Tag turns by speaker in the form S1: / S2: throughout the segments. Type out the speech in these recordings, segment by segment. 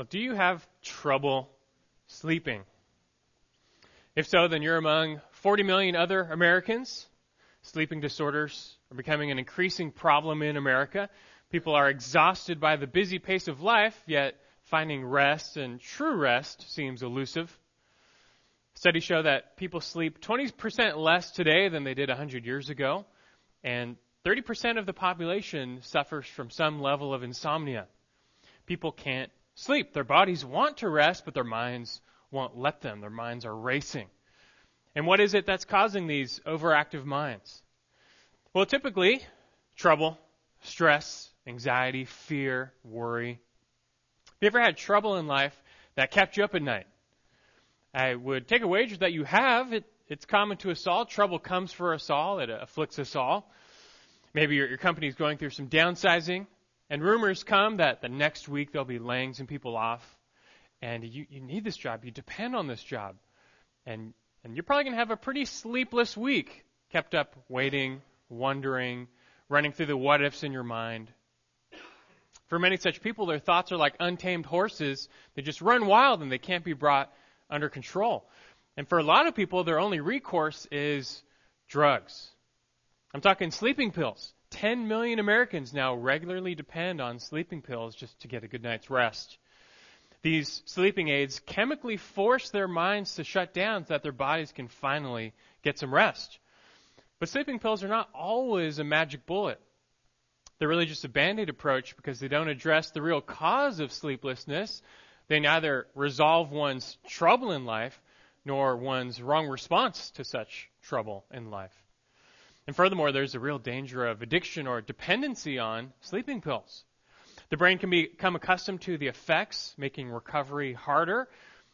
S1: Well, do you have trouble sleeping? If so, then you're among 40 million other Americans. Sleeping disorders are becoming an increasing problem in America. People are exhausted by the busy pace of life, yet finding rest and true rest seems elusive. Studies show that people sleep 20% less today than they did 100 years ago, and 30% of the population suffers from some level of insomnia. People can't sleep. Their bodies want to rest, but their minds won't let them. Their minds are racing. And what is it that's causing these overactive minds? Well, typically, trouble, stress, anxiety, fear, worry. Have you ever had trouble in life that kept you up at night? I would take a wager that you have. It, it's common to us all. Trouble comes for us all. It afflicts us all. Maybe your, your company's going through some downsizing. And rumors come that the next week they'll be laying some people off. And you, you need this job. You depend on this job. And, and you're probably going to have a pretty sleepless week, kept up waiting, wondering, running through the what ifs in your mind. For many such people, their thoughts are like untamed horses. They just run wild and they can't be brought under control. And for a lot of people, their only recourse is drugs. I'm talking sleeping pills. 10 million Americans now regularly depend on sleeping pills just to get a good night's rest. These sleeping aids chemically force their minds to shut down so that their bodies can finally get some rest. But sleeping pills are not always a magic bullet. They're really just a band aid approach because they don't address the real cause of sleeplessness. They neither resolve one's trouble in life nor one's wrong response to such trouble in life. And furthermore, there's a real danger of addiction or dependency on sleeping pills. The brain can become accustomed to the effects, making recovery harder.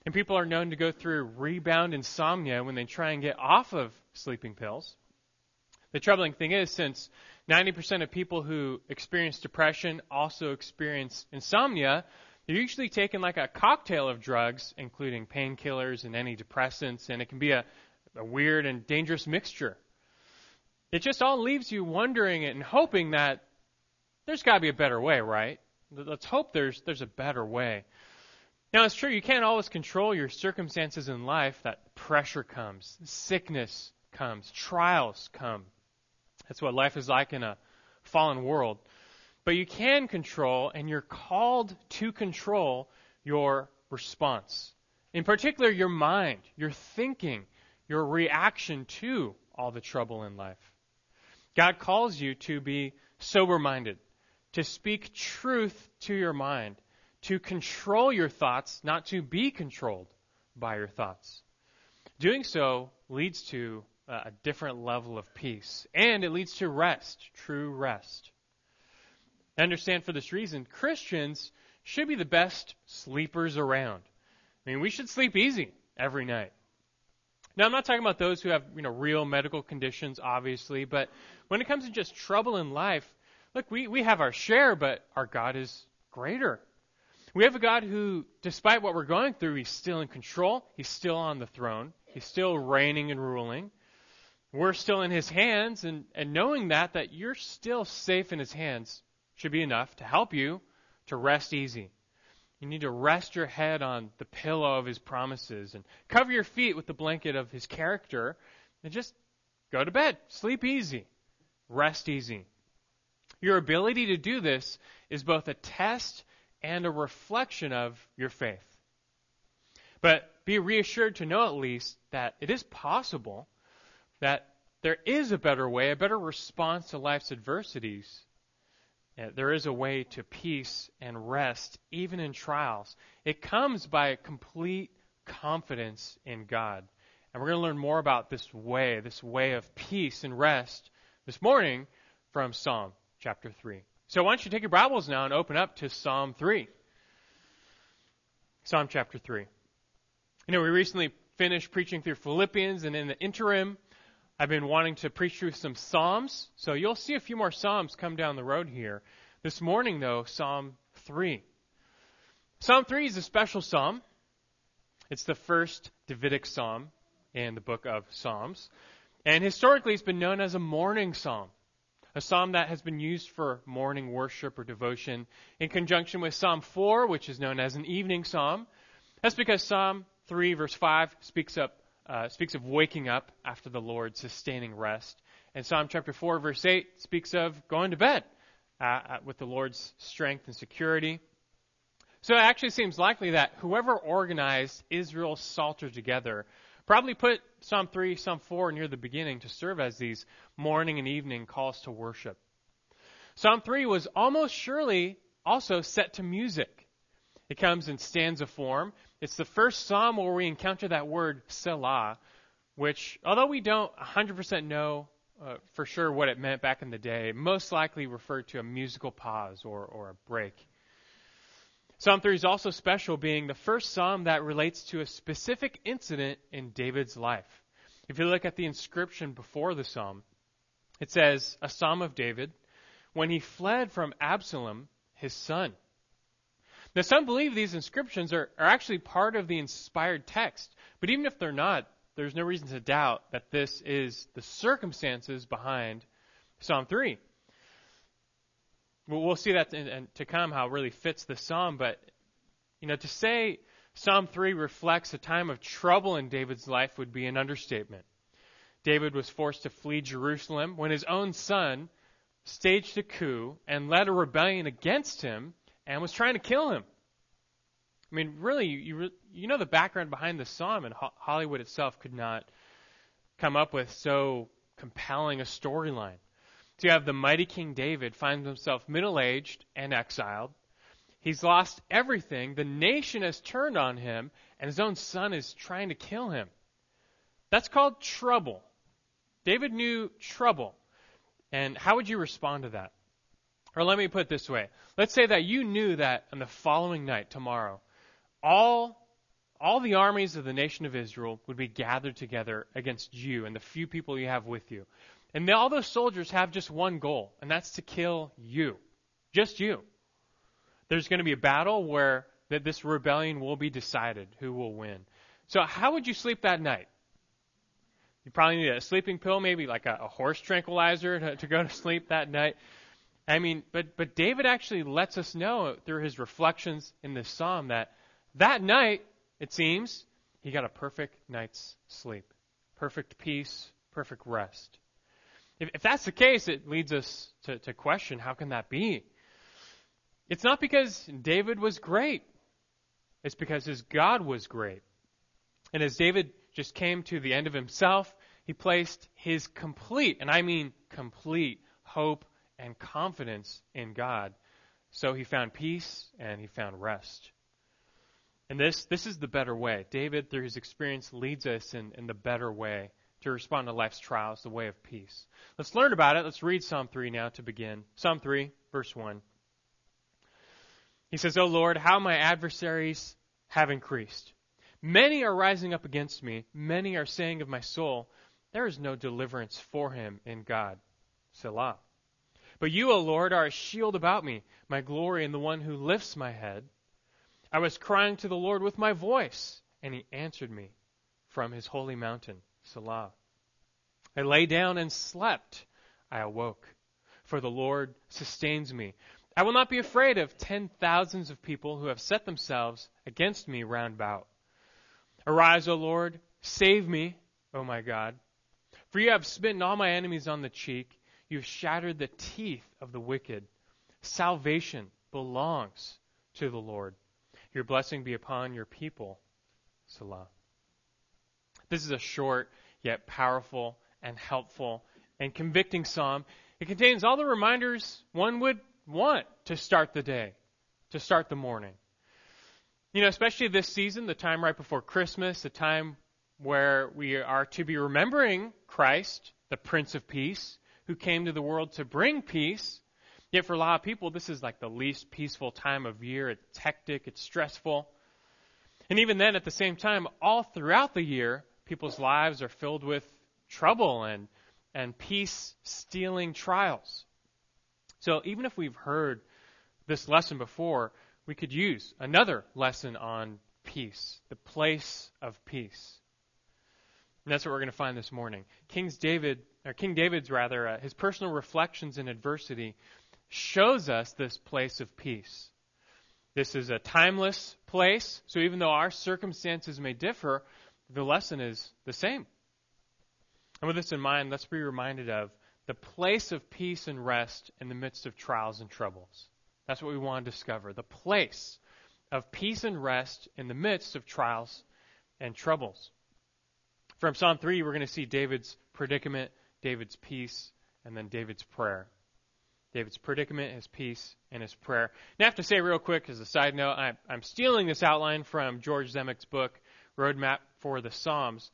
S1: And people are known to go through rebound insomnia when they try and get off of sleeping pills. The troubling thing is, since 90% of people who experience depression also experience insomnia, they're usually taking like a cocktail of drugs, including painkillers and antidepressants, and it can be a, a weird and dangerous mixture. It just all leaves you wondering and hoping that there's got to be a better way, right? Let's hope there's there's a better way. Now it's true you can't always control your circumstances in life. That pressure comes, sickness comes, trials come. That's what life is like in a fallen world. But you can control, and you're called to control your response. In particular, your mind, your thinking, your reaction to all the trouble in life. God calls you to be sober minded, to speak truth to your mind, to control your thoughts, not to be controlled by your thoughts. Doing so leads to uh, a different level of peace, and it leads to rest, true rest. I understand for this reason, Christians should be the best sleepers around. I mean, we should sleep easy every night. Now, I'm not talking about those who have, you know, real medical conditions, obviously, but when it comes to just trouble in life, look, we, we have our share, but our God is greater. We have a God who, despite what we're going through, He's still in control. He's still on the throne. He's still reigning and ruling. We're still in His hands, and, and knowing that, that you're still safe in His hands should be enough to help you to rest easy. You need to rest your head on the pillow of his promises and cover your feet with the blanket of his character and just go to bed. Sleep easy. Rest easy. Your ability to do this is both a test and a reflection of your faith. But be reassured to know at least that it is possible that there is a better way, a better response to life's adversities Uh, there is a way to peace and rest, even in trials. It comes by a complete confidence in God. And we're going to learn more about this way, this way of peace and rest this morning from Psalm chapter 3. So why don't you take your Bibles now and open up to Psalm 3. Psalm chapter 3. You know, we recently finished preaching through Philippians, and in the interim, I've been wanting to preach through some Psalms, so you'll see a few more Psalms come down the road here. This morning, though, Psalm 3. Psalm 3 is a special psalm. It's the first Davidic psalm in the book of Psalms. And historically, it's been known as a morning psalm. a psalm that has been used for morning worship or devotion in conjunction with Psalm 4, which is known as an evening psalm. That's because Psalm 3, verse 5, speaks, up, uh, speaks of waking up after the Lord, sustaining rest. And Psalm chapter 4, verse 8, speaks of going to bed uh, uh, with the Lord's strength and security. So it actually seems likely that whoever organized Israel's Psalter together Probably put Psalm 3, Psalm 4 near the beginning to serve as these morning and evening calls to worship. Psalm 3 was almost surely also set to music. It comes in stanza form. It's the first psalm where we encounter that word Selah, which, although we don't 100% know uh, for sure what it meant back in the day, most likely referred to a musical pause or, or a break. Psalm 3 is also special, being the first psalm that relates to a specific incident in David's life. If you look at the inscription before the psalm, it says, A psalm of David when he fled from Absalom, his son. Now, some believe these inscriptions are, are actually part of the inspired text, but even if they're not, there's no reason to doubt that this is the circumstances behind Psalm 3. We'll see that in, in, to come, how it really fits the psalm. But, you know, to say Psalm 3 reflects a time of trouble in David's life would be an understatement. David was forced to flee Jerusalem when his own son staged a coup and led a rebellion against him and was trying to kill him. I mean, really, you, you know the background behind the psalm, and Hollywood itself could not come up with so compelling a storyline. So have the mighty King David finds himself middle aged and exiled. He's lost everything. The nation has turned on him, and his own son is trying to kill him. That's called trouble. David knew trouble. And how would you respond to that? Or let me put it this way. Let's say that you knew that on the following night, tomorrow, all all the armies of the nation of Israel would be gathered together against you and the few people you have with you. And all those soldiers have just one goal, and that's to kill you. Just you. There's going to be a battle where that this rebellion will be decided who will win. So how would you sleep that night? You probably need a sleeping pill, maybe like a, a horse tranquilizer to, to go to sleep that night. I mean, but but David actually lets us know through his reflections in this psalm that that night, it seems, he got a perfect night's sleep, perfect peace, perfect rest. If, if that's the case, it leads us to, to question how can that be? It's not because David was great. It's because his God was great. And as David just came to the end of himself, he placed his complete, and I mean complete, hope and confidence in God. So he found peace and he found rest. And this, this is the better way. David, through his experience, leads us in, in the better way to respond to life's trials, the way of peace. Let's learn about it. Let's read Psalm 3 now to begin. Psalm 3, verse 1. He says, O Lord, how my adversaries have increased. Many are rising up against me. Many are saying of my soul, There is no deliverance for him in God. Selah. But you, O Lord, are a shield about me, my glory, and the one who lifts my head. I was crying to the Lord with my voice, and he answered me from his holy mountain. Selah. I lay down and slept. I awoke, for the Lord sustains me. I will not be afraid of ten thousands of people who have set themselves against me round about. Arise, O Lord, save me, O my God. For you have smitten all my enemies on the cheek. You have shattered the teeth of the wicked. Salvation belongs to the Lord. Your blessing be upon your people. Selah. This is a short yet powerful and helpful and convicting psalm. It contains all the reminders one would want to start the day, to start the morning. You know, especially this season, the time right before Christmas, the time where we are to be remembering Christ, the Prince of Peace, who came to the world to bring peace. Yet for a lot of people, this is like the least peaceful time of year. It's hectic, it's stressful. And even then, at the same time, all throughout the year, people's lives are filled with trouble and, and peace stealing trials. So even if we've heard this lesson before, we could use another lesson on peace, the place of peace. And that's what we're going to find this morning. King's David, or King David's rather, uh, his personal reflections in adversity shows us this place of peace. This is a timeless place, so even though our circumstances may differ, the lesson is the same. And with this in mind, let's be reminded of the place of peace and rest in the midst of trials and troubles. That's what we want to discover. The place of peace and rest in the midst of trials and troubles. From Psalm 3, we're going to see David's predicament, David's peace, and then David's prayer. David's predicament, his peace, and his prayer. And I have to say real quick, as a side note, I'm, I'm stealing this outline from George Zemek's book, Roadmap for the Psalms.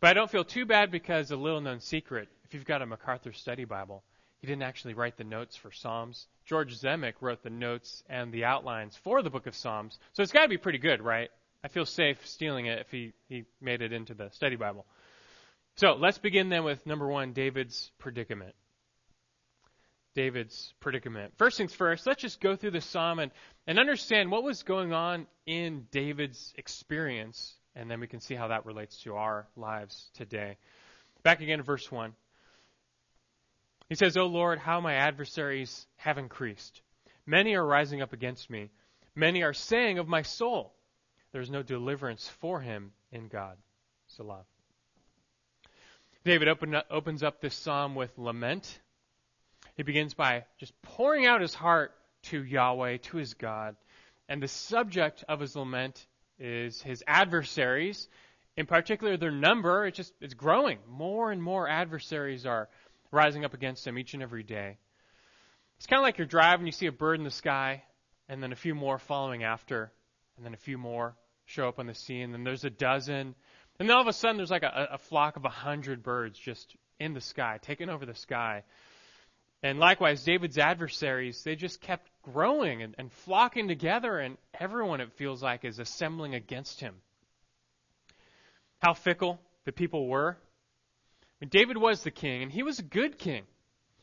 S1: But I don't feel too bad because a little known secret, if you've got a MacArthur Study Bible, he didn't actually write the notes for Psalms. George Zemek wrote the notes and the outlines for the book of Psalms. So it's got to be pretty good, right? I feel safe stealing it if he, he made it into the study Bible. So let's begin then with number one David's predicament. David's predicament. First things first, let's just go through the psalm and, and understand what was going on in David's experience, and then we can see how that relates to our lives today. Back again to verse 1. He says, O Lord, how my adversaries have increased. Many are rising up against me. Many are saying of my soul, there's no deliverance for him in God. Selah. David open, opens up this psalm with lament. He begins by just pouring out his heart to Yahweh, to his God. And the subject of his lament is his adversaries. In particular, their number, it's just it's growing. More and more adversaries are rising up against him each and every day. It's kind of like you're driving, you see a bird in the sky, and then a few more following after, and then a few more show up on the scene, and then there's a dozen, and then all of a sudden there's like a, a flock of a hundred birds just in the sky, taking over the sky. And likewise, David's adversaries, they just kept growing and, and flocking together, and everyone, it feels like, is assembling against him. How fickle the people were. I mean, David was the king, and he was a good king.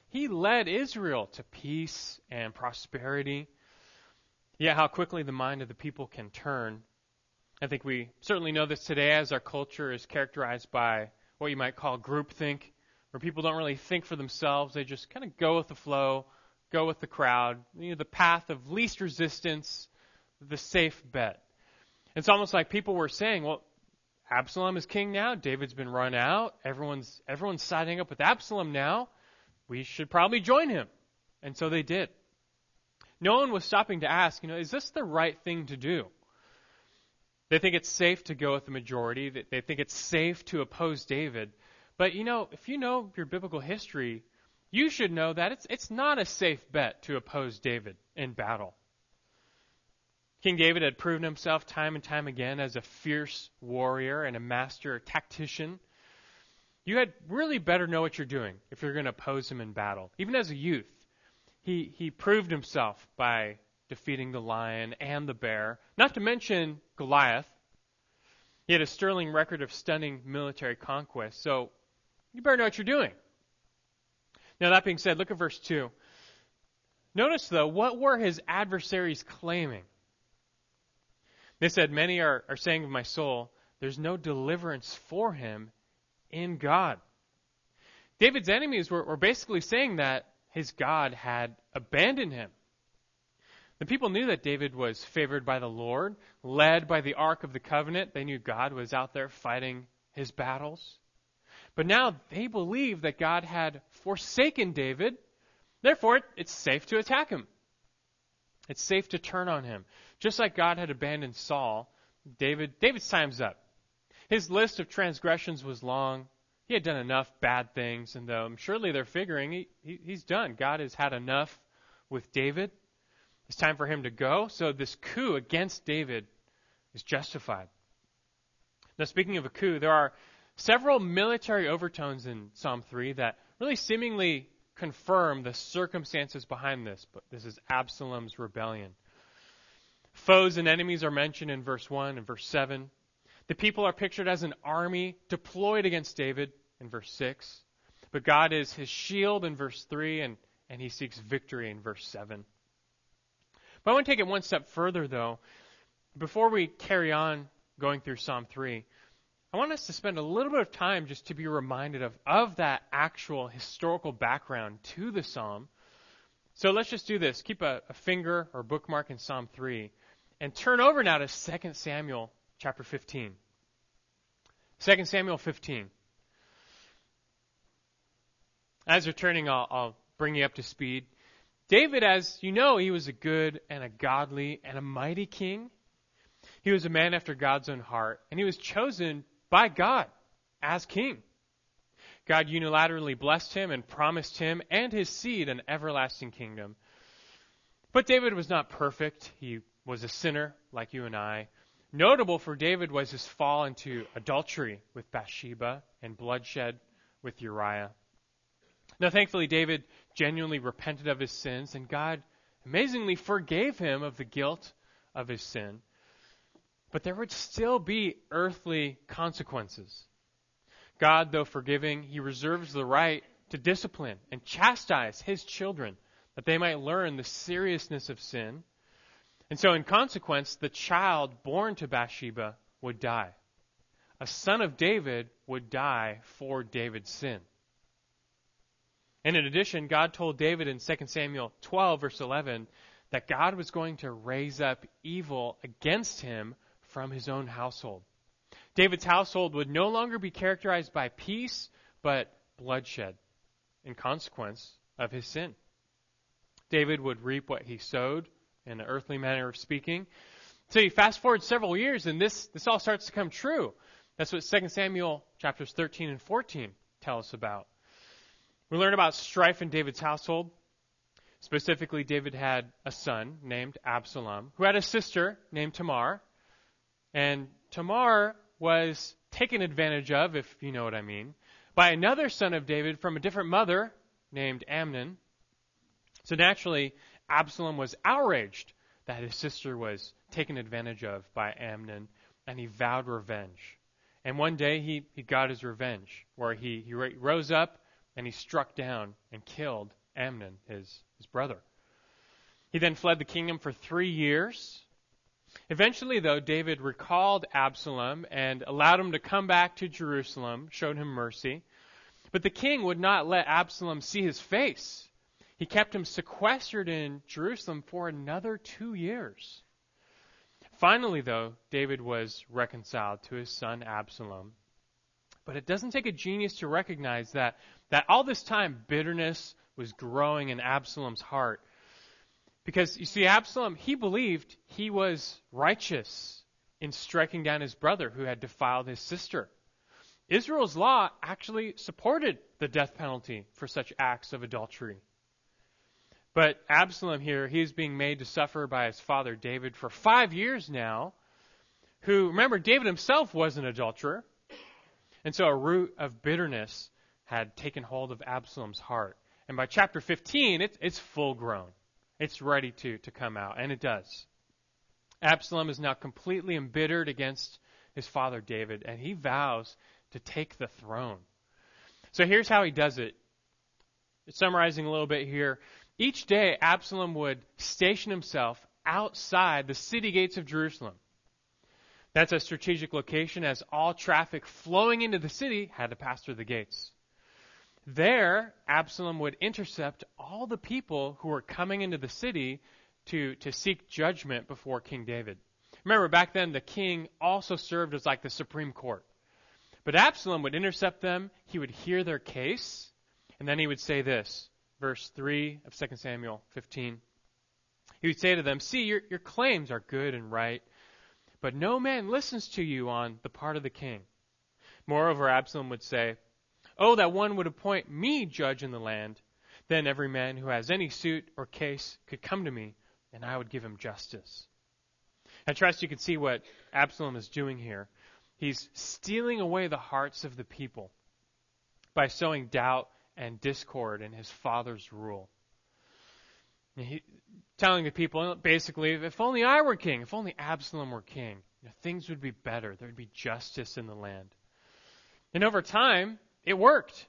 S1: He led Israel to peace and prosperity. Yet, how quickly the mind of the people can turn I think we certainly know this today as our culture is characterized by what you might call groupthink, where people don't really think for themselves. They just kind of go with the flow, go with the crowd, you know, the path of least resistance, the safe bet. It's almost like people were saying, well, Absalom is king now. David's been run out. Everyone's everyone's siding up with Absalom now. We should probably join him. And so they did. No one was stopping to ask, you know, is this the right thing to do? They think it's safe to go with the majority. They think it's safe to oppose David. But you know, if you know your biblical history, you should know that it's, it's not a safe bet to oppose David in battle. King David had proven himself time and time again as a fierce warrior and a master tactician. You had really better know what you're doing if you're going to oppose him in battle. Even as a youth, he, he proved himself by defeating the lion and the bear, not to mention Goliath. He had a sterling record of stunning military conquest, so you better know what you're doing. Now, that being said, look at verse 2. Notice, though, what were his adversaries claiming? They said, Many are, are saying of my soul, there's no deliverance for him in God. David's enemies were, were basically saying that his God had abandoned him. The people knew that David was favored by the Lord, led by the Ark of the Covenant. They knew God was out there fighting his battles. But now they believe that God had forsaken David. Therefore, it's safe to attack him. It's safe to turn on him. Just like God had abandoned Saul, David, David's time's up. His list of transgressions was long. He had done enough bad things, and um, surely they're figuring he, he, he's done. God has had enough with David. It's time for him to go. So this coup against David is justified. Now, speaking of a coup, there are several military overtones in Psalm 3 that really seemingly confirm the circumstances behind this. But this is Absalom's rebellion. Foes and enemies are mentioned in verse 1 and verse 7. The people are pictured as an army deployed against David in verse 6. But God is his shield in verse 3, and, and he seeks victory in verse 7. But I want to take it one step further, though. Before we carry on going through Psalm 3, I want us to spend a little bit of time just to be reminded of, of that actual historical background to the psalm. So let's just do this. Keep a, a finger or bookmark in Psalm 3 and turn over now to 2 Samuel chapter 15. 2 Samuel 15. As you're turning, I'll, I'll bring you up to speed. David, as you know, he was a good and a godly and a mighty king. He was a man after God's own heart, and he was chosen by God as king. God unilaterally blessed him and promised him and his seed an everlasting kingdom. But David was not perfect. He was a sinner like you and I. Notable for David was his fall into adultery with Bathsheba and bloodshed with Uriah. Now, thankfully, David genuinely repented of his sins, and God amazingly forgave him of the guilt of his sin. But there would still be earthly consequences. God, though forgiving, he reserves the right to discipline and chastise his children that they might learn the seriousness of sin. And so, in consequence, the child born to Bathsheba would die. A son of David would die for David's sin. And in addition, God told David in 2 Samuel 12, verse 11, that God was going to raise up evil against him from his own household. David's household would no longer be characterized by peace, but bloodshed in consequence of his sin. David would reap what he sowed in an earthly manner of speaking. So you fast forward several years and this, this all starts to come true. That's what 2 Samuel chapters 13 and 14 tell us about. We learn about strife in David's household. Specifically, David had a son named Absalom, who had a sister named Tamar. And Tamar was taken advantage of, if you know what I mean, by another son of David from a different mother named Amnon. So naturally, Absalom was outraged that his sister was taken advantage of by Amnon, and he vowed revenge. And one day he, he got his revenge, where he, he rose up and he struck down and killed Amnon, his, his brother. He then fled the kingdom for three years Eventually, though, David recalled Absalom and allowed him to come back to Jerusalem, showed him mercy. But the king would not let Absalom see his face. He kept him sequestered in Jerusalem for another two years. Finally, though, David was reconciled to his son Absalom. But it doesn't take a genius to recognize that, that all this time bitterness was growing in Absalom's heart because you see, Absalom, he believed he was righteous in striking down his brother who had defiled his sister. Israel's law actually supported the death penalty for such acts of adultery. But Absalom here, he's being made to suffer by his father David for five years now, who, remember, David himself was an adulterer. And so a root of bitterness had taken hold of Absalom's heart. And by chapter 15, it, it's full grown. It's ready to, to come out, and it does. Absalom is now completely embittered against his father David, and he vows to take the throne. So here's how he does it. Summarizing a little bit here. Each day, Absalom would station himself outside the city gates of Jerusalem. That's a strategic location as all traffic flowing into the city had to pass through the gates. There, Absalom would intercept all the people who were coming into the city to, to seek judgment before King David. Remember, back then, the king also served as like the Supreme Court. But Absalom would intercept them, he would hear their case, and then he would say this, verse 3 of 2 Samuel 15. He would say to them, See, your, your claims are good and right, but no man listens to you on the part of the king. Moreover, Absalom would say, Oh, that one would appoint me judge in the land. Then every man who has any suit or case could come to me, and I would give him justice. I trust you can see what Absalom is doing here. He's stealing away the hearts of the people by sowing doubt and discord in his father's rule. He, telling the people, basically, if only I were king, if only Absalom were king, you know, things would be better. There would be justice in the land. And over time, it worked.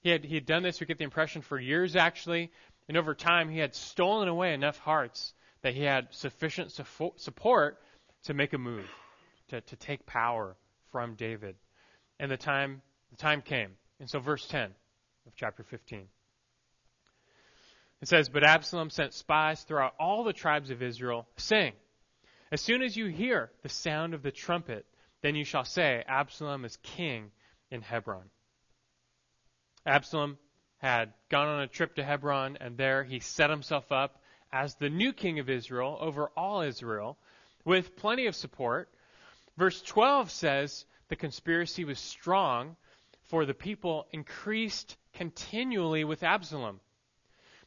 S1: He had, he had done this, we get the impression, for years actually, and over time he had stolen away enough hearts that he had sufficient support to make a move, to, to take power from David. and the time the time came. And so verse 10 of chapter 15. It says, But Absalom sent spies throughout all the tribes of Israel, saying, As soon as you hear the sound of the trumpet, then you shall say, Absalom is king in Hebron. Absalom had gone on a trip to Hebron, and there he set himself up as the new king of Israel over all Israel with plenty of support. Verse 12 says the conspiracy was strong, for the people increased continually with Absalom.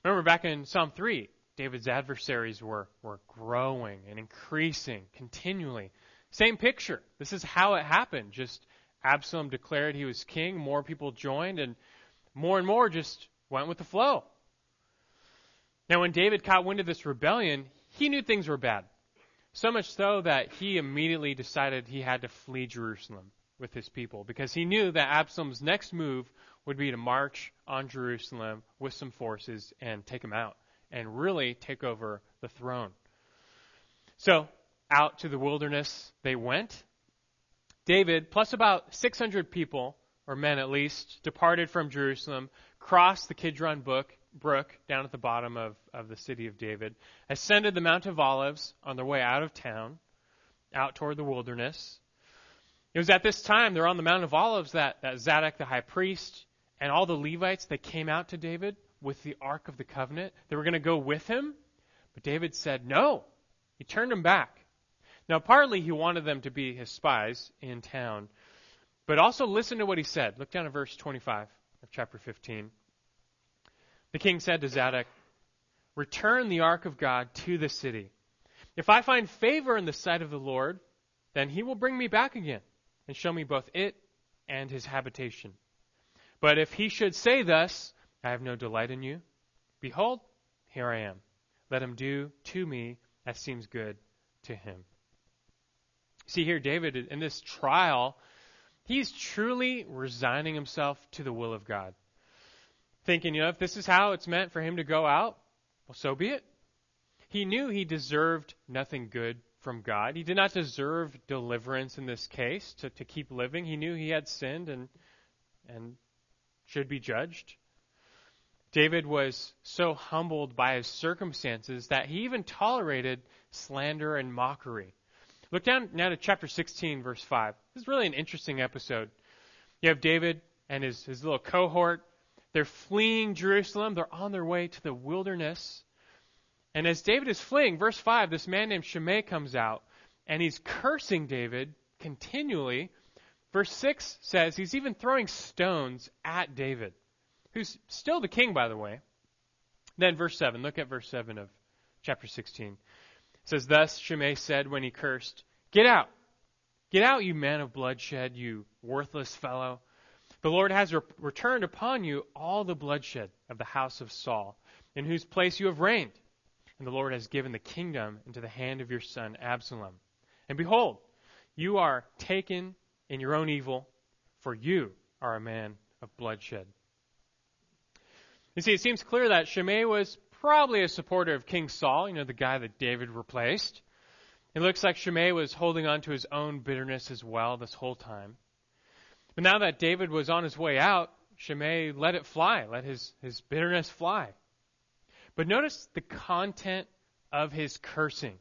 S1: Remember back in Psalm 3, David's adversaries were, were growing and increasing continually. Same picture. This is how it happened. Just Absalom declared he was king, more people joined, and more and more just went with the flow. Now, when David caught wind of this rebellion, he knew things were bad. So much so that he immediately decided he had to flee Jerusalem with his people because he knew that Absalom's next move would be to march on Jerusalem with some forces and take him out and really take over the throne. So, out to the wilderness they went. David, plus about 600 people, or men at least, departed from Jerusalem, crossed the Kidron Brook, brook down at the bottom of, of the city of David, ascended the Mount of Olives on their way out of town, out toward the wilderness. It was at this time, they're on the Mount of Olives, that, that Zadok the high priest and all the Levites that came out to David with the Ark of the Covenant, they were going to go with him. But David said no. He turned them back. Now, partly he wanted them to be his spies in town, but also listen to what he said. Look down at verse 25 of chapter 15. The king said to Zadok, Return the ark of God to the city. If I find favor in the sight of the Lord, then he will bring me back again and show me both it and his habitation. But if he should say thus, I have no delight in you, behold, here I am. Let him do to me as seems good to him. See here, David, in this trial, he's truly resigning himself to the will of God thinking, you know, if this is how it's meant for him to go out, well, so be it. He knew he deserved nothing good from God. He did not deserve deliverance in this case to, to keep living. He knew he had sinned and, and should be judged. David was so humbled by his circumstances that he even tolerated slander and mockery. Look down now to chapter 16, verse 5. This is really an interesting episode. You have David and his, his little cohort they're fleeing Jerusalem. They're on their way to the wilderness. And as David is fleeing, verse 5, this man named Shimei comes out and he's cursing David continually. Verse 6 says he's even throwing stones at David, who's still the king, by the way. Then verse 7, look at verse 7 of chapter 16. It says, Thus Shimei said when he cursed, Get out! Get out, you man of bloodshed, you worthless fellow. The Lord has re- returned upon you all the bloodshed of the house of Saul, in whose place you have reigned. And the Lord has given the kingdom into the hand of your son Absalom. And behold, you are taken in your own evil, for you are a man of bloodshed. You see, it seems clear that Shimei was probably a supporter of King Saul, you know, the guy that David replaced. It looks like Shimei was holding on to his own bitterness as well this whole time. But now that David was on his way out, Shimei let it fly, let his, his bitterness fly. But notice the content of his cursing.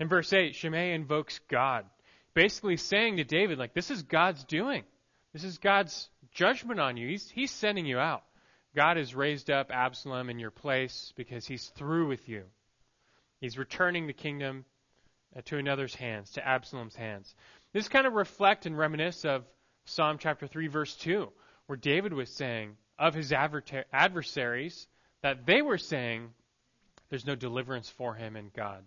S1: In verse 8, Shimei invokes God, basically saying to David, like, this is God's doing. This is God's judgment on you. He's, he's sending you out. God has raised up Absalom in your place because he's through with you. He's returning the kingdom uh, to another's hands, to Absalom's hands. This kind of reflect and reminisce of Psalm chapter 3, verse 2, where David was saying of his adversaries that they were saying there's no deliverance for him in God.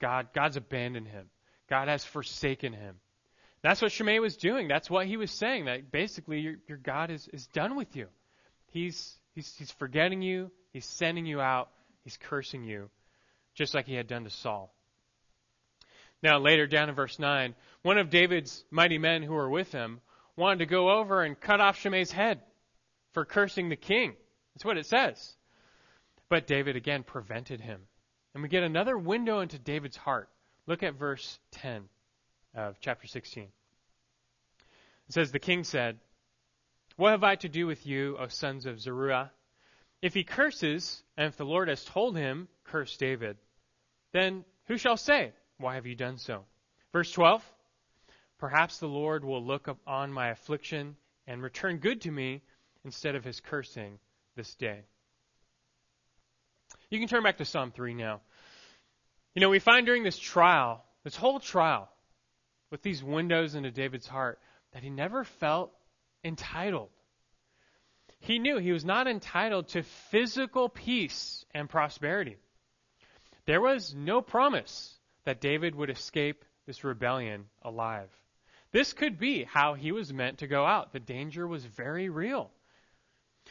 S1: God God's abandoned him. God has forsaken him. That's what Shimei was doing. That's what he was saying. That basically your, your God is, is done with you. He's, he's, he's forgetting you. He's sending you out. He's cursing you, just like he had done to Saul. Now, later down in verse 9, one of David's mighty men who were with him wanted to go over and cut off Shimei's head for cursing the king. That's what it says. But David again prevented him. And we get another window into David's heart. Look at verse 10 of chapter 16. It It says, The king said, What have I to do with you, O sons of Zeruiah? If he curses, and if the Lord has told him, Curse David, then who shall say, Why have you done so? Verse 12 Perhaps the Lord will look upon my affliction and return good to me instead of his cursing this day. You can turn back to Psalm 3 now. You know, we find during this trial, this whole trial, with these windows into David's heart, that he never felt entitled. He knew he was not entitled to physical peace and prosperity. There was no promise that David would escape this rebellion alive. This could be how he was meant to go out. The danger was very real.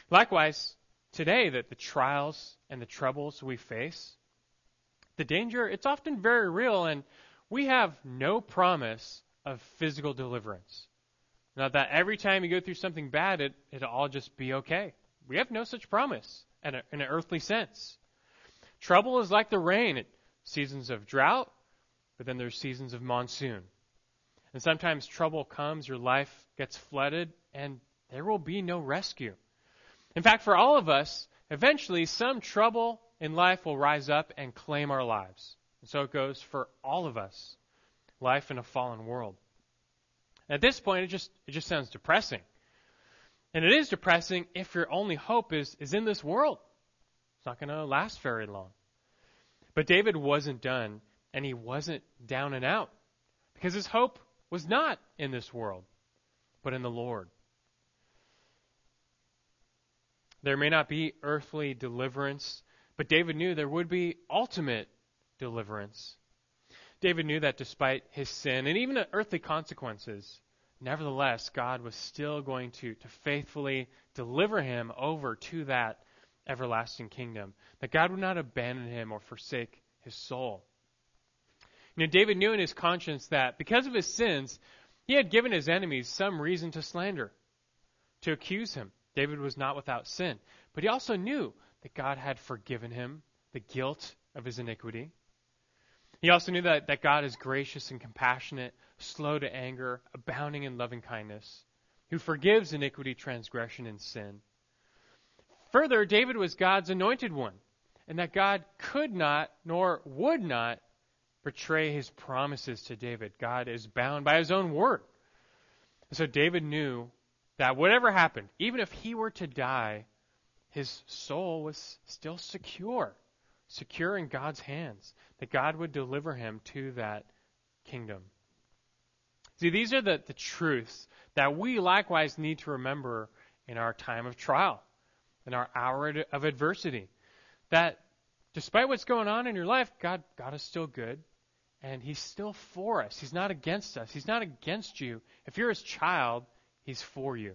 S1: Likewise, today, that the trials and the troubles we face, the danger, it's often very real, and we have no promise of physical deliverance. Not that every time you go through something bad, it, it'll all just be okay. We have no such promise in, a, in an earthly sense. Trouble is like the rain. It, seasons of drought, but then there's seasons of monsoon. And sometimes trouble comes, your life gets flooded, and there will be no rescue. In fact, for all of us, eventually some trouble in life will rise up and claim our lives. And so it goes for all of us. Life in a fallen world. At this point, it just, it just sounds depressing. And it is depressing if your only hope is, is in this world. It's not going to last very long. But David wasn't done, and he wasn't down and out because his hope was not in this world, but in the Lord. There may not be earthly deliverance, but David knew there would be ultimate deliverance. David knew that despite his sin and even the earthly consequences, nevertheless, God was still going to, to faithfully deliver him over to that everlasting kingdom. That God would not abandon him or forsake his soul. Know, David knew in his conscience that because of his sins, he had given his enemies some reason to slander, to accuse him. David was not without sin. But he also knew that God had forgiven him the guilt of his iniquity. He also knew that, that God is gracious and compassionate, slow to anger, abounding in loving kindness, who forgives iniquity, transgression, and sin. Further, David was God's anointed one, and that God could not nor would not betray his promises to David. God is bound by his own word. And so David knew that whatever happened, even if he were to die, his soul was still secure, secure in God's hands, that God would deliver him to that kingdom. See, these are the, the truths that we likewise need to remember in our time of trial, in our hour of adversity. That despite what's going on in your life, God, God is still good and he's still for us. He's not against us. He's not against you. If you're his child, he's for you.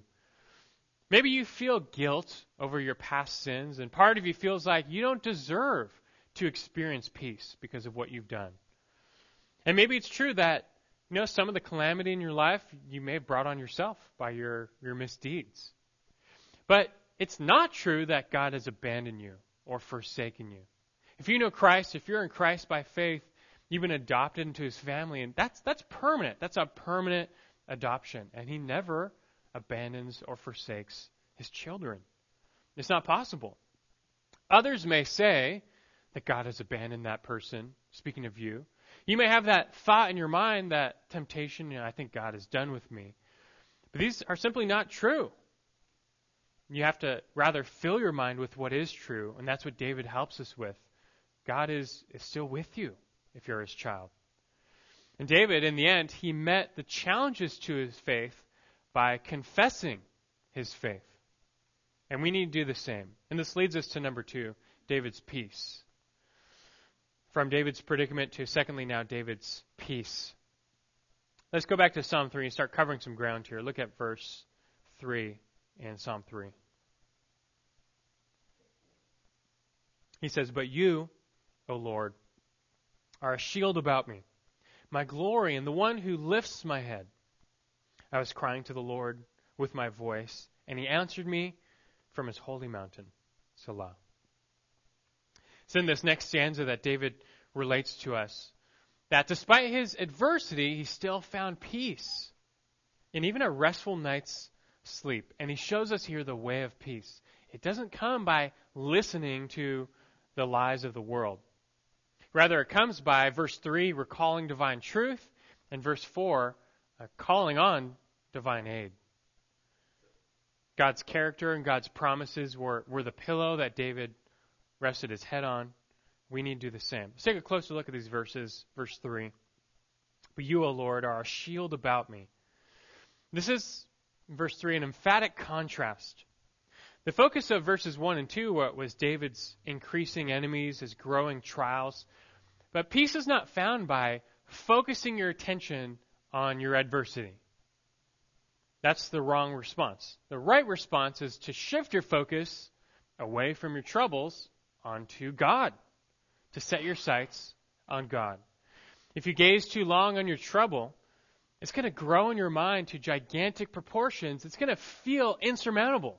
S1: Maybe you feel guilt over your past sins, and part of you feels like you don't deserve to experience peace because of what you've done. And maybe it's true that you know some of the calamity in your life you may have brought on yourself by your, your misdeeds. But it's not true that God has abandoned you or forsaken you. If you know Christ, if you're in Christ by faith, You've been adopted into his family, and that's that's permanent. That's a permanent adoption. And he never abandons or forsakes his children. It's not possible. Others may say that God has abandoned that person, speaking of you. You may have that thought in your mind that temptation, you know, I think God is done with me. But these are simply not true. You have to rather fill your mind with what is true, and that's what David helps us with. God is, is still with you if you're his child. And David, in the end, he met the challenges to his faith by confessing his faith. And we need to do the same. And this leads us to number two David's peace. From David's predicament to, secondly, now David's peace. Let's go back to Psalm 3 and start covering some ground here. Look at verse 3 in Psalm 3. He says, But you, O Lord, are a shield about me, my glory, and the one who lifts my head. I was crying to the Lord with my voice, and he answered me from his holy mountain, Selah. It's in this next stanza that David relates to us that despite his adversity, he still found peace. and even a restful night's sleep. And he shows us here the way of peace. It doesn't come by listening to the lies of the world. Rather, it comes by, verse 3, recalling divine truth, and verse 4, uh, calling on divine aid. God's character and God's promises were, were the pillow that David rested his head on. We need to do the same. Let's take a closer look at these verses. Verse 3. But you, O Lord, are a shield about me. This is, verse 3, an emphatic contrast. The focus of verses 1 and 2 was David's increasing enemies, his growing trials. But peace is not found by focusing your attention on your adversity. That's the wrong response. The right response is to shift your focus away from your troubles onto God, to set your sights on God. If you gaze too long on your trouble, it's going to grow in your mind to gigantic proportions. It's going to feel insurmountable.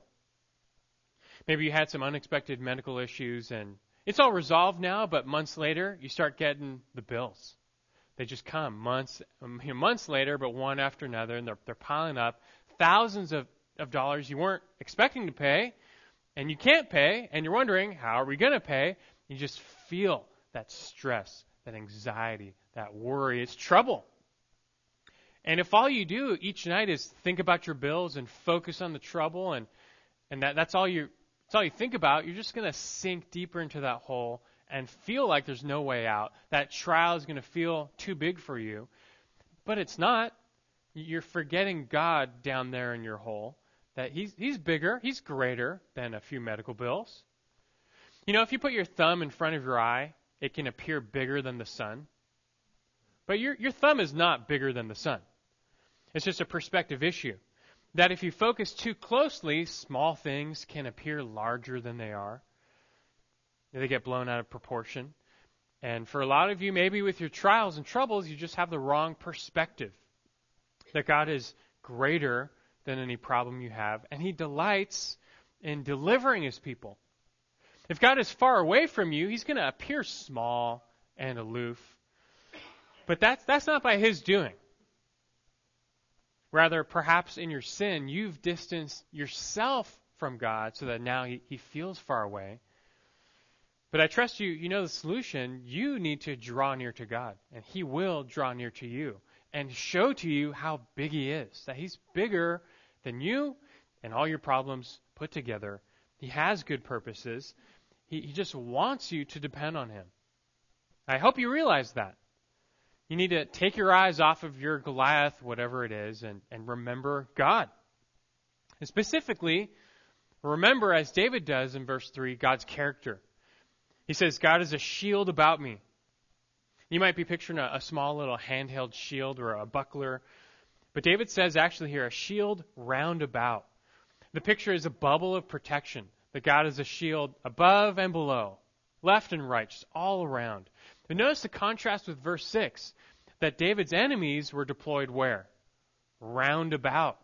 S1: Maybe you had some unexpected medical issues and it's all resolved now, but months later, you start getting the bills. They just come months, um, months later, but one after another, and they're, they're piling up. Thousands of, of dollars you weren't expecting to pay, and you can't pay, and you're wondering, how are we going to pay? You just feel that stress, that anxiety, that worry. It's trouble. And if all you do each night is think about your bills and focus on the trouble and, and that, that's all you that's all you think about, you're just to sink deeper into that hole and feel like there's no way out. That trial is to feel too big for you. But it's not. You're forgetting God down there in your hole. That he's, he's bigger, he's greater than a few medical bills. You know, if you put your thumb in front of your eye, it can appear bigger than the sun. But your, your thumb is not bigger than the sun. It's just a perspective issue that if you focus too closely, small things can appear larger than they are. They get blown out of proportion. And for a lot of you, maybe with your trials and troubles, you just have the wrong perspective. That God is greater than any problem you have, and He delights in delivering His people. If God is far away from you, He's going to appear small and aloof. But that's, that's not by His doing. Rather, perhaps in your sin, you've distanced yourself from God so that now he, he feels far away. But I trust you, you know the solution. You need to draw near to God, and He will draw near to you and show to you how big He is. That He's bigger than you and all your problems put together. He has good purposes. He, he just wants you to depend on Him. I hope you realize that. You need to take your eyes off of your Goliath, whatever it is, and, and remember God. And specifically, remember, as David does in verse 3, God's character. He says, God is a shield about me. You might be picturing a, a small little handheld shield or a buckler. But David says actually here, a shield round about. The picture is a bubble of protection. That God is a shield above and below, left and right, just all around. But notice the contrast with verse 6 that David's enemies were deployed where? Round about.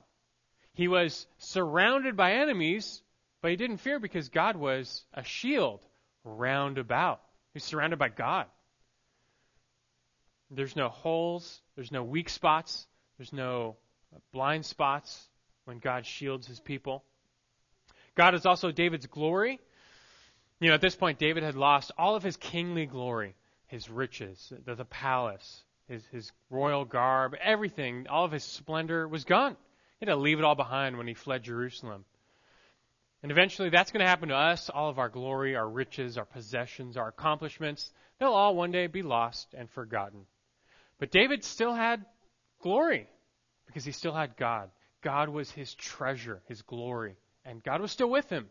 S1: He was surrounded by enemies, but he didn't fear because God was a shield round about. He's surrounded by God. There's no holes, there's no weak spots, there's no blind spots when God shields his people. God is also David's glory. You know, at this point, David had lost all of his kingly glory his riches, the, the palace, his, his royal garb, everything, all of his splendor was gone. He had to leave it all behind when he fled Jerusalem. And eventually that's going to happen to us. All of our glory, our riches, our possessions, our accomplishments, they'll all one day be lost and forgotten. But David still had glory because he still had God. God was his treasure, his glory, and God was still with him.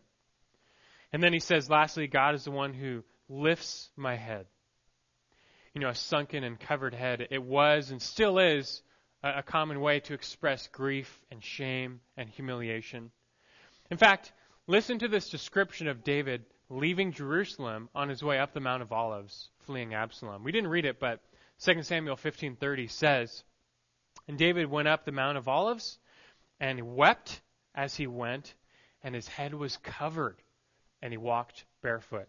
S1: And then he says, lastly, God is the one who lifts my head you know, a sunken and covered head. It was and still is a, a common way to express grief and shame and humiliation. In fact, listen to this description of David leaving Jerusalem on his way up the Mount of Olives, fleeing Absalom. We didn't read it, but 2 Samuel 15:30 says, "And David went up the Mount of Olives and wept as he went, and his head was covered, and he walked barefoot."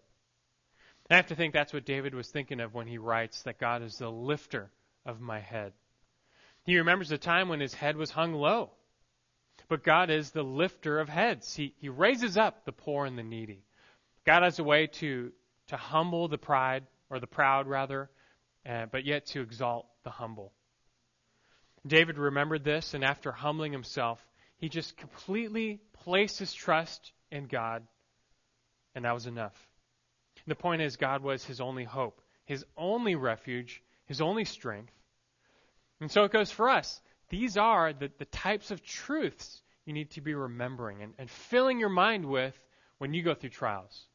S1: I have to think that's what David was thinking of when he writes that God is the lifter of my head. He remembers the time when his head was hung low But God is the lifter of heads. He, he raises up the poor and the needy. God has a way to, to humble the pride, or the proud rather, uh, but yet to exalt the humble. David remembered this, and after humbling himself, he just completely placed his trust in God, and that was enough. The point is, God was his only hope, his only refuge, his only strength. And so it goes for us. These are the, the types of truths you need to be remembering and, and filling your mind with when you go through trials,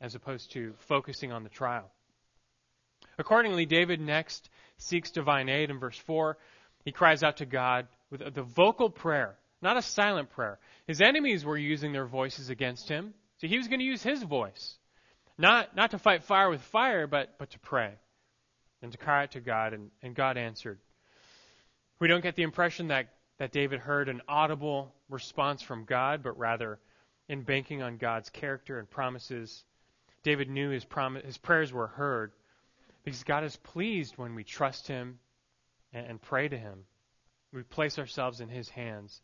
S1: as opposed to focusing on the trial. Accordingly, David next seeks divine aid in verse 4. He cries out to God with the vocal prayer, not a silent prayer. His enemies were using their voices against him, so he was going to use his voice. Not, not to fight fire with fire, but, but to pray and to cry out to God, and, and God answered. We don't get the impression that, that David heard an audible response from God, but rather in banking on God's character and promises, David knew his, prom- his prayers were heard because God is pleased when we trust Him and, and pray to Him. We place ourselves in His hands.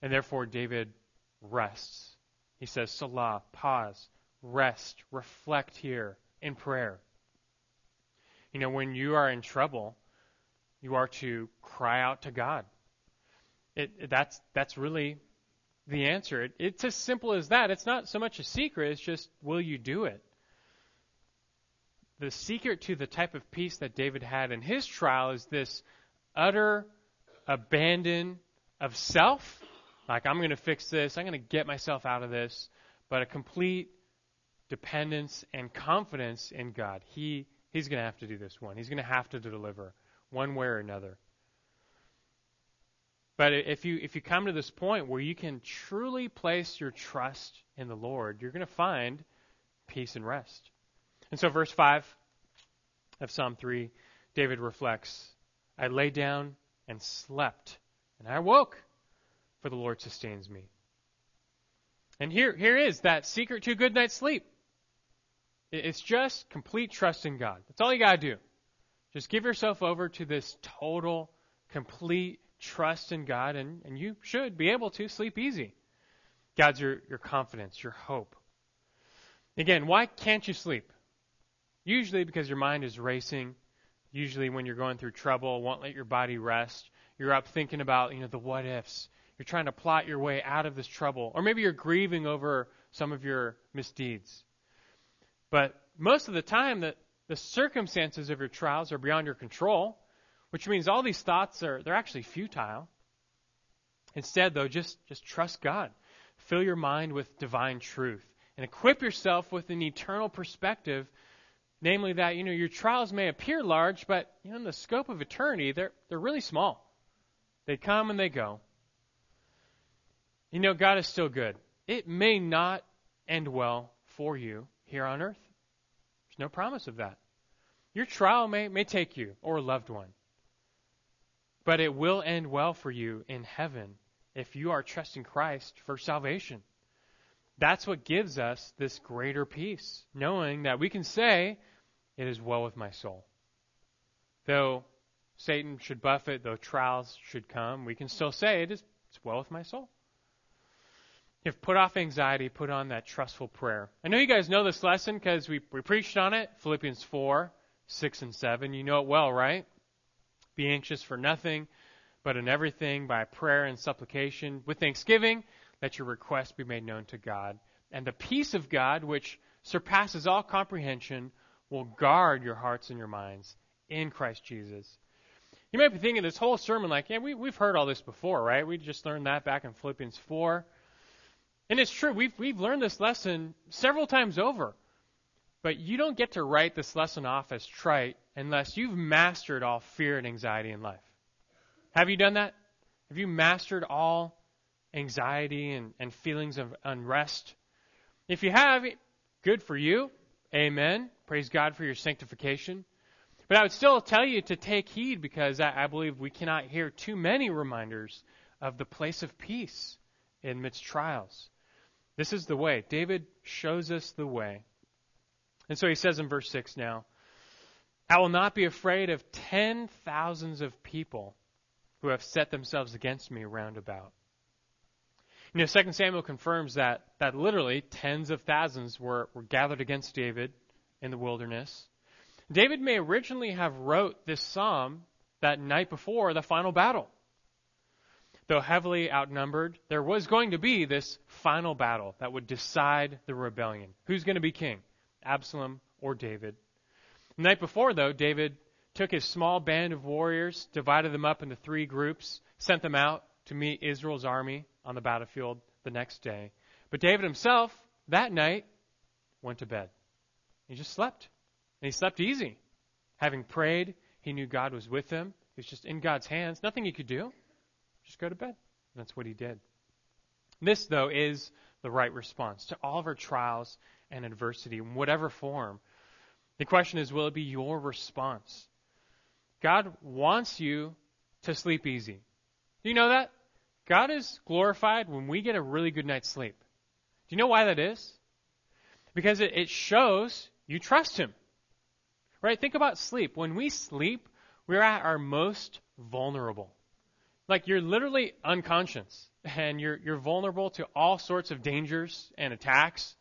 S1: And therefore, David rests. He says, Selah, pause, rest, reflect here in prayer. You know, when you are in trouble, you are to cry out to God. It, that's that's really the answer. It, it's as simple as that. It's not so much a secret. It's just will you do it? The secret to the type of peace that David had in his trial is this utter abandon of self. Like I'm going to fix this. I'm going to get myself out of this. But a complete dependence and confidence in God. He he's going to have to do this one. He's going to have to deliver one way or another. But if you if you come to this point where you can truly place your trust in the Lord, you're going to find peace and rest. And so verse 5 of Psalm 3, David reflects, I lay down and slept, and I woke, for the Lord sustains me. And here here is that secret to a good night's sleep. It's just complete trust in God. That's all you got to do. Just give yourself over to this total, complete trust in God, and, and you should be able to sleep easy. God's your, your confidence, your hope. Again, why can't you sleep? Usually because your mind is racing. Usually when you're going through trouble, won't let your body rest. You're up thinking about, you know, the what ifs. You're trying to plot your way out of this trouble. Or maybe you're grieving over some of your misdeeds. But most of the time, the, the circumstances of your trials are beyond your control, which means all these thoughts are they're actually futile. Instead, though, just, just trust God. Fill your mind with divine truth and equip yourself with an eternal perspective, namely that, you know, your trials may appear large, but you know, in the scope of eternity, they're they're really small. They come and they go. You know, God is still good. It may not end well for you, here on earth. There's no promise of that. Your trial may, may take you or a loved one, but it will end well for you in heaven if you are trusting Christ for salvation. That's what gives us this greater peace, knowing that we can say, It is well with my soul. Though Satan should buffet, though trials should come, we can still say, It is it's well with my soul. If put off anxiety, put on that trustful prayer. I know you guys know this lesson because we, we preached on it, Philippians 4, 6, and 7. You know it well, right? Be anxious for nothing, but in everything by prayer and supplication, with thanksgiving, let your request be made known to God. And the peace of God, which surpasses all comprehension, will guard your hearts and your minds in Christ Jesus. You might be thinking this whole sermon like, yeah, we, we've heard all this before, right? We just learned that back in Philippians 4. And it's true, we've, we've learned this lesson several times over. But you don't get to write this lesson off as trite unless you've mastered all fear and anxiety in life. Have you done that? Have you mastered all anxiety and, and feelings of unrest? If you have, good for you. Amen. Praise God for your sanctification. But I would still tell you to take heed because I, I believe we cannot hear too many reminders of the place of peace in midst trials. This is the way. David shows us the way. And so he says in verse 6 now, I will not be afraid of ten thousands of people who have set themselves against me round about. You know, 2 Samuel confirms that, that literally tens of thousands were, were gathered against David in the wilderness. David may originally have wrote this psalm that night before the final battle. Though heavily outnumbered, there was going to be this final battle that would decide the rebellion. Who's going to be king? Absalom or David? The night before, though, David took his small band of warriors, divided them up into three groups, sent them out to meet Israel's army on the battlefield the next day. But David himself, that night, went to bed. He just slept. And he slept easy. Having prayed, he knew God was with him. He was just in God's hands. Nothing he could do. Just go to bed. And that's what he did. This, though, is the right response to all of our trials and adversity in whatever form. The question is, will it be your response? God wants you to sleep easy. Do you know that? God is glorified when we get a really good night's sleep. Do you know why that is? Because it, it shows you trust Him. Right? Think about sleep. When we sleep, we're at our most vulnerable. Like you're literally unconscious and you're, you're vulnerable to all sorts of dangers and attacks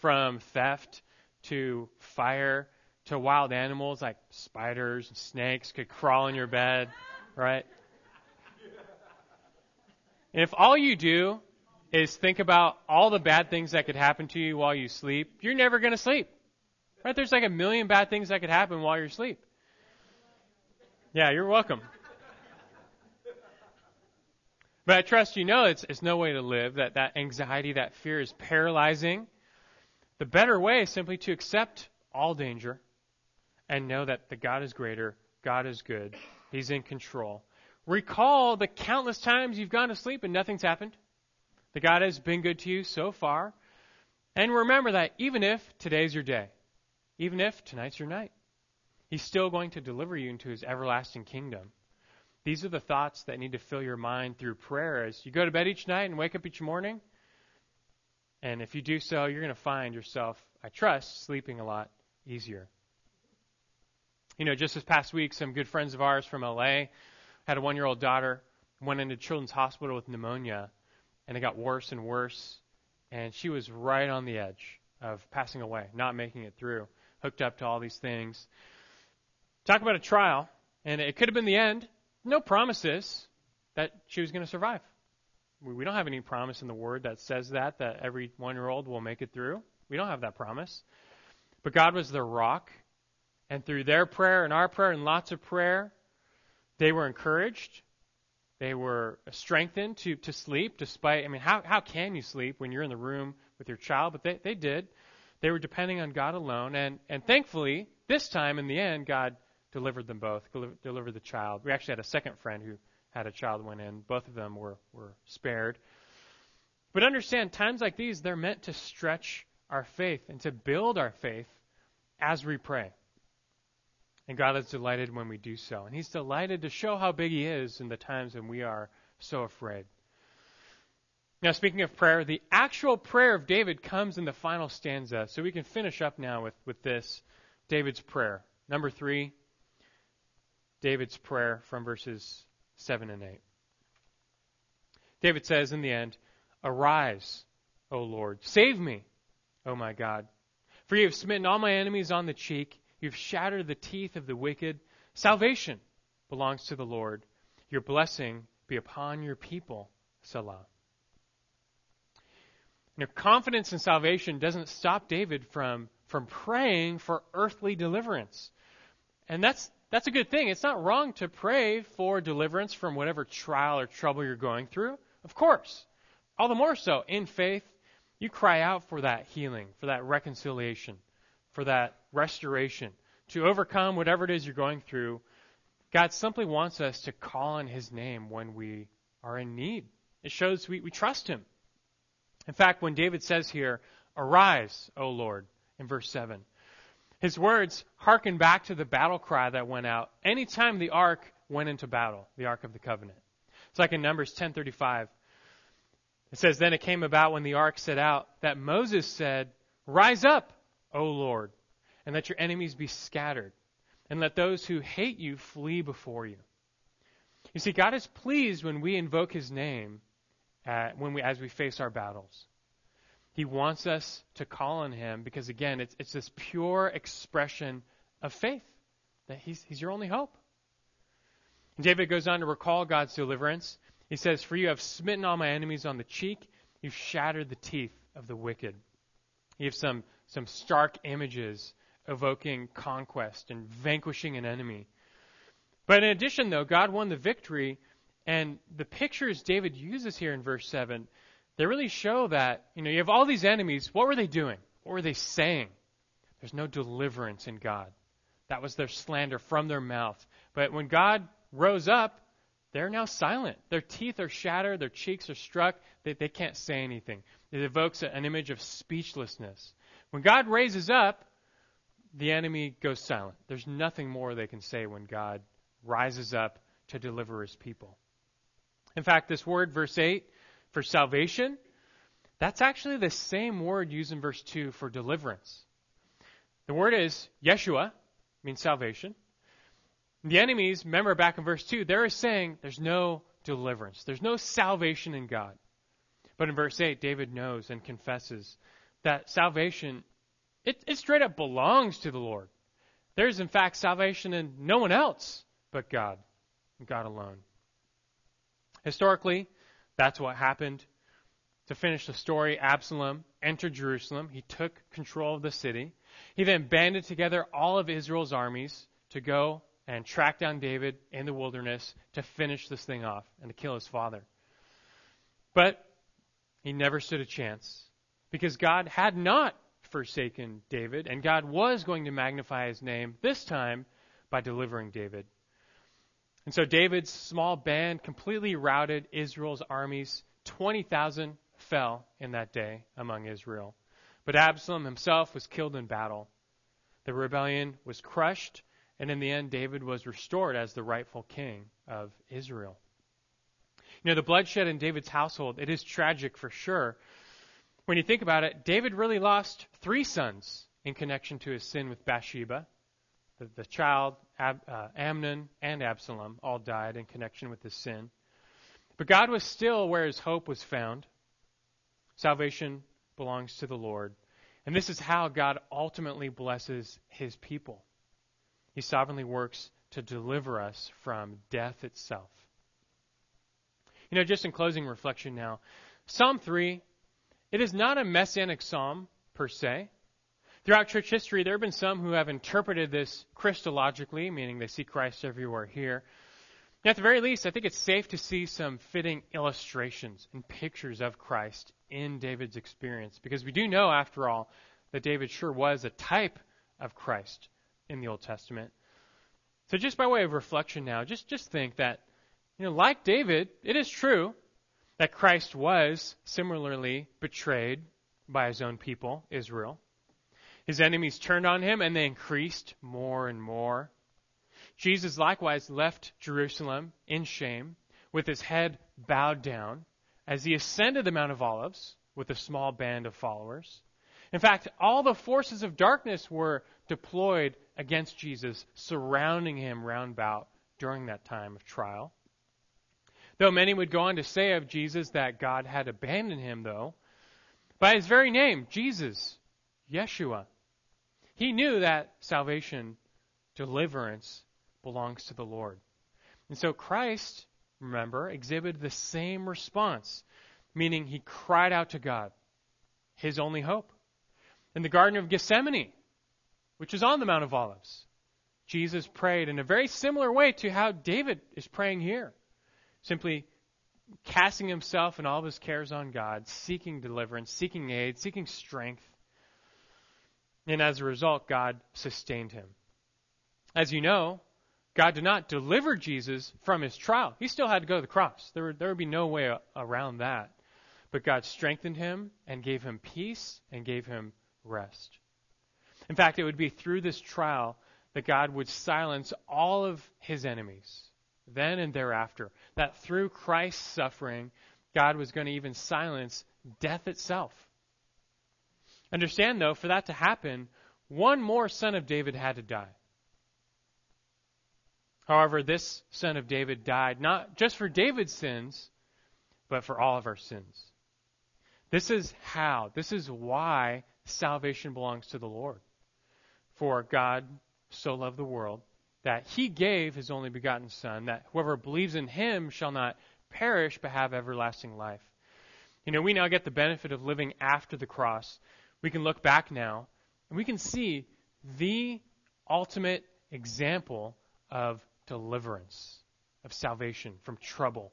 S1: from theft to fire to wild animals like spiders and snakes could crawl in your bed, right? And if all you do is think about all the bad things that could happen to you while you sleep, you're never going to sleep. Right? There's like a million bad things that could happen while you're asleep. Yeah, you're welcome. But I trust you know it's, it's no way to live, that that anxiety, that fear is paralyzing. The better way is simply to accept all danger and know that the God is greater, God is good, He's in control. Recall the countless times you've gone to sleep and nothing's happened. That God has been good to you so far. And remember that even if today's your day, even if tonight's your night, He's still going to deliver you into His everlasting kingdom. These are the thoughts that need to fill your mind through prayer as you go to bed each night and wake up each morning. And if you do so, you're going to find yourself, I trust, sleeping a lot easier. You know, just this past week, some good friends of ours from LA had a one year old daughter, went into children's hospital with pneumonia, and it got worse and worse. And she was right on the edge of passing away, not making it through, hooked up to all these things. Talk about a trial, and it could have been the end. No promises that she was going to survive. We don't have any promise in the Word that says that, that every one year old will make it through. We don't have that promise. But God was their rock. And through their prayer and our prayer and lots of prayer, they were encouraged. They were strengthened to, to sleep despite, I mean, how, how can you sleep when you're in the room with your child? But they, they did. They were depending on God alone. And, and thankfully, this time in the end, God delivered them both, delivered the child. We actually had a second friend who had a child went in. Both of them were, were spared. But understand, times like these, they're meant to stretch our faith and to build our faith as we pray. And God is delighted when we do so. And He's delighted to show how big He is in the times when we are so afraid. Now, speaking of prayer, the actual prayer of David comes in the final stanza. So we can finish up now with, with this David's prayer. Number three, David's prayer from verses 7 and 8. David says in the end, Arise, O Lord, save me, O my God. For you have smitten all my enemies on the cheek. You've shattered the teeth of the wicked. Salvation belongs to the Lord. Your blessing be upon your people. Selah. Now, confidence in salvation doesn't stop David from, from praying for earthly deliverance. And that's, that's a good thing. It's not wrong to pray for deliverance from whatever trial or trouble you're going through. Of course. All the more so, in faith, you cry out for that healing, for that reconciliation, for that restoration, to overcome whatever it is you're going through. God simply wants us to call on His name when we are in need. It shows we, we trust Him. In fact, when David says here, Arise, O Lord, in verse 7, his words harken back to the battle cry that went out anytime the ark went into battle, the ark of the covenant. It's like in Numbers 10:35. It says, "Then it came about when the ark set out that Moses said, Rise up, O Lord, and let your enemies be scattered, and let those who hate you flee before you. You see, God is pleased when we invoke his name when we, as we face our battles. He wants us to call on Him because, again, it's, it's this pure expression of faith that he's, he's your only hope. David goes on to recall God's deliverance. He says, For you have smitten all my enemies on the cheek, you've shattered the teeth of the wicked. You have some, some stark images evoking conquest and vanquishing an enemy. But in addition, though, God won the victory, and the pictures David uses here in verse 7, they really show that, you know, you have all these enemies. What were they doing? What were they saying? There's no deliverance in God. That was their slander from their mouth. But when God rose up, they're now silent. Their teeth are shattered, their cheeks are struck, they, they can't say anything. It evokes an image of speechlessness. When God raises up, the enemy goes silent. There's nothing more they can say when God rises up to deliver his people. In fact, this word, verse 8, for salvation, that's actually the same word used in verse 2 for deliverance. The word is Yeshua, means salvation. The enemies, remember back in verse 2, they're saying there's no deliverance, there's no salvation in God. But in verse 8, David knows and confesses that salvation, it, it straight up belongs to the Lord. There's, in fact, salvation in no one else but God, God alone. Historically, that's what happened. To finish the story, Absalom entered Jerusalem. He took control of the city. He then banded together all of Israel's armies to go and track down David in the wilderness to finish this thing off and to kill his father. But he never stood a chance because God had not forsaken David, and God was going to magnify his name, this time by delivering David. And so David's small band completely routed Israel's armies. 20,000 fell in that day among Israel. But Absalom himself was killed in battle. The rebellion was crushed, and in the end, David was restored as the rightful king of Israel. You know, the bloodshed in David's household, it is tragic for sure. When you think about it, David really lost three sons in connection to his sin with Bathsheba. The, the child, Ab, uh, Amnon, and Absalom all died in connection with his sin. But God was still where his hope was found. Salvation belongs to the Lord. And this is how God ultimately blesses his people. He sovereignly works to deliver us from death itself. You know, just in closing reflection now, Psalm 3, it is not a messianic psalm per se. Throughout church history, there have been some who have interpreted this Christologically, meaning they see Christ everywhere here. At the very least, I think it's safe to see some fitting illustrations and pictures of Christ in David's experience, because we do know, after all, that David sure was a type of Christ in the Old Testament. So just by way of reflection now, just, just think that, you know, like David, it is true that Christ was similarly betrayed by his own people, Israel. His enemies turned on him and they increased more and more. Jesus likewise left Jerusalem in shame with his head bowed down as he ascended the Mount of Olives with a small band of followers. In fact, all the forces of darkness were deployed against Jesus, surrounding him round about during that time of trial. Though many would go on to say of Jesus that God had abandoned him, though, by his very name, Jesus, Yeshua, he knew that salvation, deliverance, belongs to the Lord. And so Christ, remember, exhibited the same response, meaning he cried out to God, his only hope. In the Garden of Gethsemane, which is on the Mount of Olives, Jesus prayed in a very similar way to how David is praying here, simply casting himself and all of his cares on God, seeking deliverance, seeking aid, seeking strength. And as a result, God sustained him. As you know, God did not deliver Jesus from his trial. He still had to go to the cross. There would, there would be no way around that. But God strengthened him and gave him peace and gave him rest. In fact, it would be through this trial that God would silence all of his enemies, then and thereafter. That through Christ's suffering, God was going to even silence death itself. Understand, though, for that to happen, one more son of David had to die. However, this son of David died not just for David's sins, but for all of our sins. This is how, this is why salvation belongs to the Lord. For God so loved the world that he gave his only begotten Son, that whoever believes in him shall not perish but have everlasting life. You know, we now get the benefit of living after the cross. We can look back now and we can see the ultimate example of deliverance, of salvation from trouble.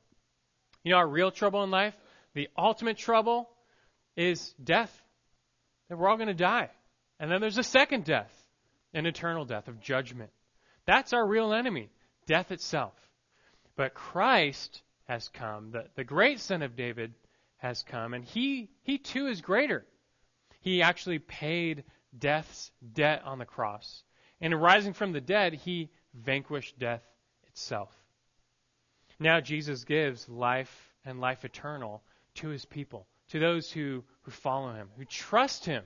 S1: You know, our real trouble in life, the ultimate trouble is death. That we're all going to die. And then there's a second death, an eternal death of judgment. That's our real enemy, death itself. But Christ has come, the, the great Son of David has come, and he, he too is greater. He actually paid death's debt on the cross. And in rising from the dead, he vanquished death itself. Now Jesus gives life and life eternal to his people, to those who, who follow him, who trust him,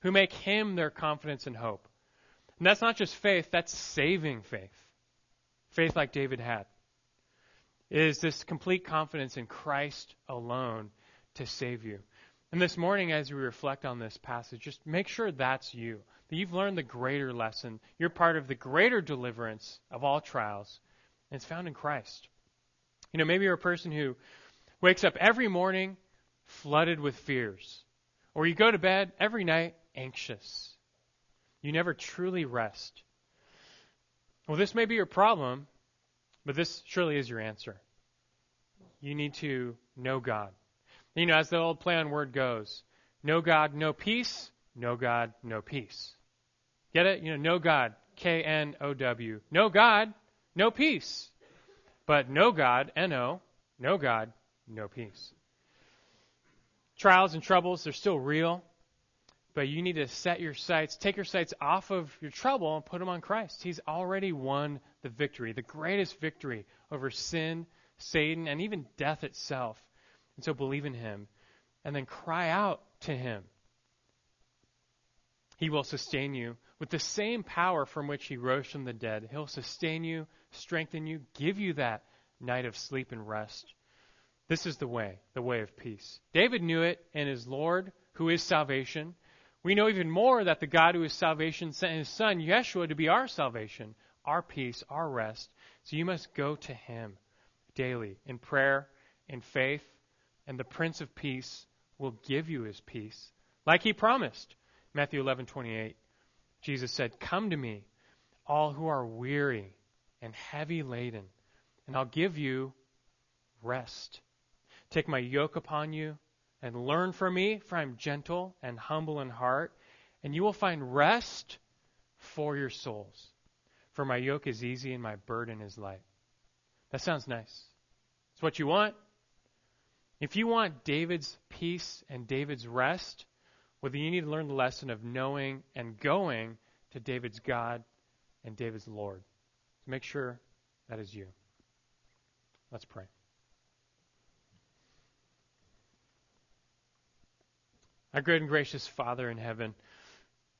S1: who make him their confidence and hope. And that's not just faith, that's saving faith. Faith like David had. It is this complete confidence in Christ alone to save you. And this morning, as we reflect on this passage, just make sure that's you. That you've learned the greater lesson. You're part of the greater deliverance of all trials. And it's found in Christ. You know, maybe you're a person who wakes up every morning flooded with fears. Or you go to bed every night anxious. You never truly rest. Well, this may be your problem, but this surely is your answer. You need to know God. You know, as the old play on word goes, no God, no peace, no God, no peace. Get it? You know, no God, K N O W. No God, no peace. But no God, N O, no God, no peace. Trials and troubles, they're still real, but you need to set your sights, take your sights off of your trouble and put them on Christ. He's already won the victory, the greatest victory over sin, Satan, and even death itself. And so believe in him and then cry out to him. He will sustain you with the same power from which he rose from the dead. He'll sustain you, strengthen you, give you that night of sleep and rest. This is the way, the way of peace. David knew it and his Lord, who is salvation. We know even more that the God who is salvation sent his Son, Yeshua, to be our salvation, our peace, our rest. So you must go to him daily in prayer, in faith, and the Prince of Peace will give you his peace, like he promised. Matthew 11:28. Jesus said, "Come to me, all who are weary and heavy laden, and I'll give you rest. Take my yoke upon you and learn from me, for I'm gentle and humble in heart, and you will find rest for your souls. For my yoke is easy and my burden is light." That sounds nice. It's what you want. If you want David's peace and David's rest, well, then you need to learn the lesson of knowing and going to David's God and David's Lord. To make sure that is you. Let's pray. Our great and gracious Father in heaven,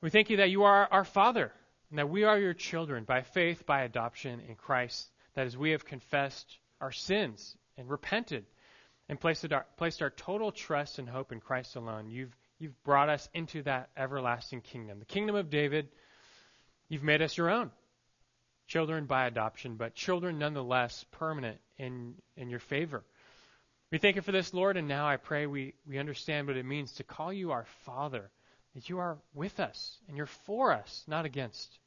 S1: we thank you that you are our Father and that we are your children by faith, by adoption in Christ. That as we have confessed our sins and repented and placed our, placed our total trust and hope in Christ alone, you've, you've brought us into that everlasting kingdom. The kingdom of David, you've made us your own. Children by adoption, but children nonetheless permanent in, in your favor. We thank you for this, Lord, and now I pray we, we understand what it means to call you our Father, that you are with us and you're for us, not against.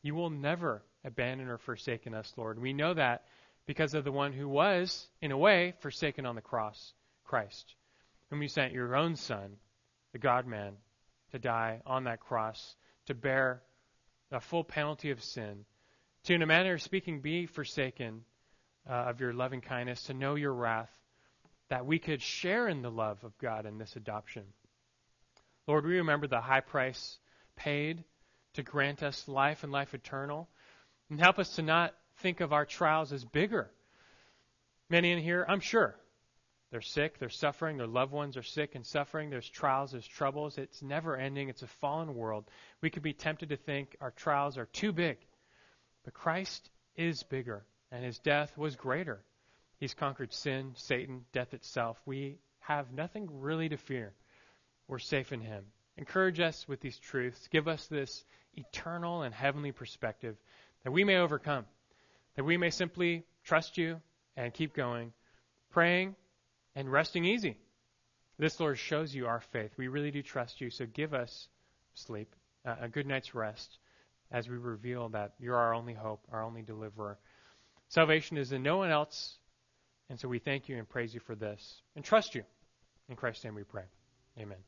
S1: You will never abandon or forsaken us, Lord. We know that because of the one who was, in a way, forsaken on the cross, Christ, whom you sent your own Son, the God man, to die on that cross, to bear the full penalty of sin, to, in a manner of speaking, be forsaken uh, of your loving kindness, to know your wrath, that we could share in the love of God in this adoption. Lord, we remember the high price paid to grant us life and life eternal, and help us to not think of our trials as bigger. Many in here, I'm sure, they're sick, they're suffering, their loved ones are sick and suffering, there's trials, there's troubles. It's never ending, it's a fallen world. We could be tempted to think our trials are too big. But Christ is bigger, and his death was greater. He's conquered sin, Satan, death itself. We have nothing really to fear. We're safe in Him. Encourage us with these truths. Give us this eternal and heavenly perspective that we may overcome, that we may simply trust you and keep going, praying and resting easy. This, Lord, shows you our faith. We really do trust you, so give us sleep, uh, a good night's rest, as we reveal that you're our only hope, our only deliverer. Salvation is in no one else, and so we thank you and praise you for this and trust you. In Christ's name we pray. Amen.